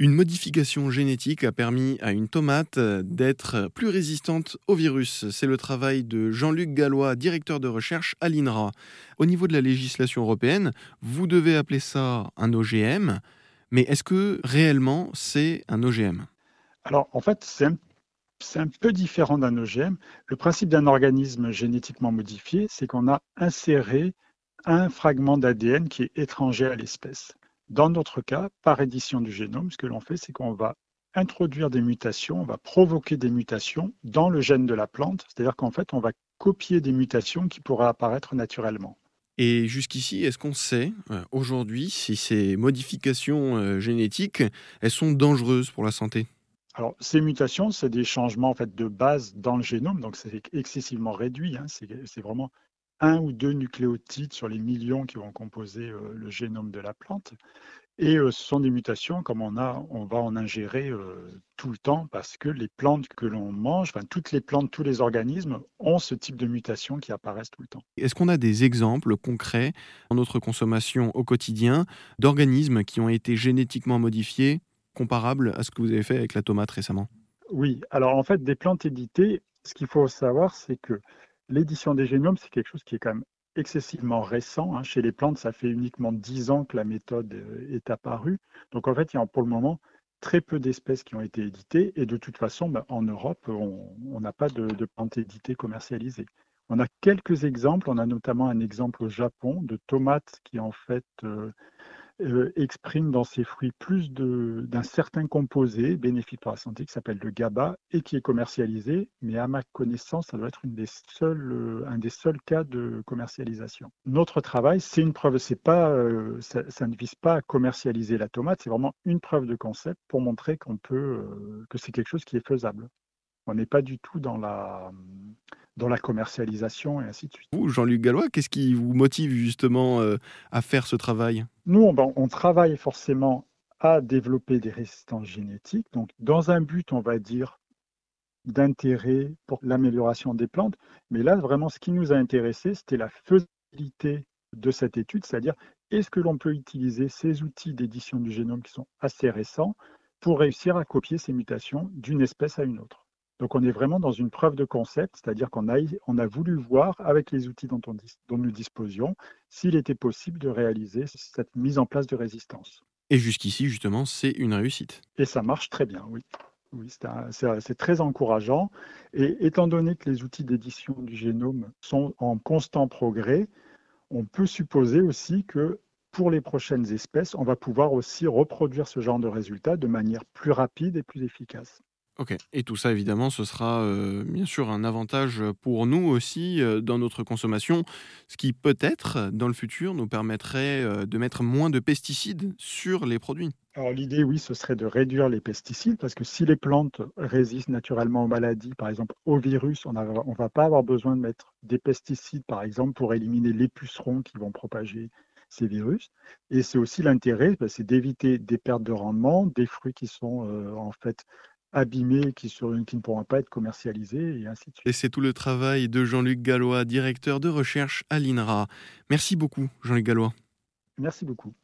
Une modification génétique a permis à une tomate d'être plus résistante au virus. C'est le travail de Jean-Luc Gallois, directeur de recherche à l'INRA. Au niveau de la législation européenne, vous devez appeler ça un OGM, mais est-ce que réellement c'est un OGM Alors en fait, c'est un, peu différent d'un OGM. Le principe d'un organisme génétiquement modifié, c'est qu'on a inséré un fragment d'ADN qui est étranger à l'espèce. Dans notre cas, par édition du génome, ce que l'on fait, c'est qu'on va introduire des mutations, on va provoquer des mutations dans le gène de la plante, c'est-à-dire qu'en fait, on va copier des mutations qui pourraient apparaître naturellement. Et jusqu'ici, est-ce qu'on sait euh, aujourd'hui si ces modifications euh, génétiques, elles sont dangereuses pour la santé? Alors, ces mutations, c'est des changements en fait, de base dans le génome, donc c'est excessivement réduit. Hein. c'est vraiment un ou deux nucléotides sur les millions qui vont composer euh, le génome de la plante. Et euh, ce sont des mutations comme on, a, on va en ingérer euh, tout le temps parce que les plantes que l'on mange, enfin toutes les plantes, tous les organismes ont ce type de mutations qui apparaissent tout le temps. Est-ce qu'on a des exemples concrets dans notre consommation au quotidien d'organismes qui ont été génétiquement modifiés comparables à ce que vous avez fait avec la tomate récemment? Oui, alors en fait, des plantes éditées, ce qu'il faut savoir, c'est que l'édition des génomes, c'est quelque chose qui est quand même excessivement récent. Hein. Chez les plantes, ça fait uniquement 10 ans que la méthode euh, est apparue. Donc en fait, il y a pour le moment très peu d'espèces qui ont été éditées. Et de toute façon, ben, en Europe, on n'a pas de, plantes éditées commercialisées. On a quelques exemples. On a notamment un exemple au Japon de tomates qui en fait euh, euh, exprime dans ses fruits plus d'un certain composé bénéfique pour la santé qui s'appelle le GABA et qui est commercialisé, mais à ma connaissance, ça doit être une des seuls, euh, un des seuls cas de commercialisation. Notre travail, c'est une preuve, c'est pas, euh, ça, ne vise pas à commercialiser la tomate, c'est vraiment une preuve de concept pour montrer qu'on peut, que c'est quelque chose qui est faisable. On n'est pas du tout dans la, dans la commercialisation et ainsi de suite. Vous, Jean-Luc Gallois, qu'est-ce qui vous motive justement euh, à faire ce travail? Nous, on, on, travaille forcément à développer des résistances génétiques, donc dans un but, on va dire, d'intérêt pour l'amélioration des plantes. Mais là, vraiment, ce qui nous a intéressé, c'était la faisabilité de cette étude, c'est-à-dire est-ce que l'on peut utiliser ces outils d'édition du génome qui sont assez récents pour réussir à copier ces mutations d'une espèce à une autre? Donc on est vraiment dans une preuve de concept, c'est-à-dire qu'on a, on a voulu voir avec les outils dont, dont nous disposions s'il était possible de réaliser cette mise en place de résistance. Et jusqu'ici, justement, c'est une réussite. Et ça marche très bien, oui. Oui, c'est très encourageant. Et étant donné que les outils d'édition du génome sont en constant progrès, on peut supposer aussi que pour les prochaines espèces, on va pouvoir aussi reproduire ce genre de résultats de manière plus rapide et plus efficace. Ok. Et tout ça, évidemment, ce sera euh, bien sûr un avantage pour nous aussi euh, dans notre consommation, ce qui peut-être dans le futur nous permettrait euh, de mettre moins de pesticides sur les produits. Alors l'idée, oui, ce serait de réduire les pesticides parce que si les plantes résistent naturellement aux maladies, par exemple au virus, on ne va pas avoir besoin de mettre des pesticides, par exemple, pour éliminer les pucerons qui vont propager ces virus. Et c'est aussi l'intérêt, bah, c'est d'éviter des pertes de rendement, des fruits qui sont en fait abîmés qui, qui ne pourront pas être commercialisés et ainsi de suite. Et c'est tout le travail de Jean-Luc Gallois, directeur de recherche à l'INRA. Merci beaucoup, Jean-Luc Gallois. Merci beaucoup.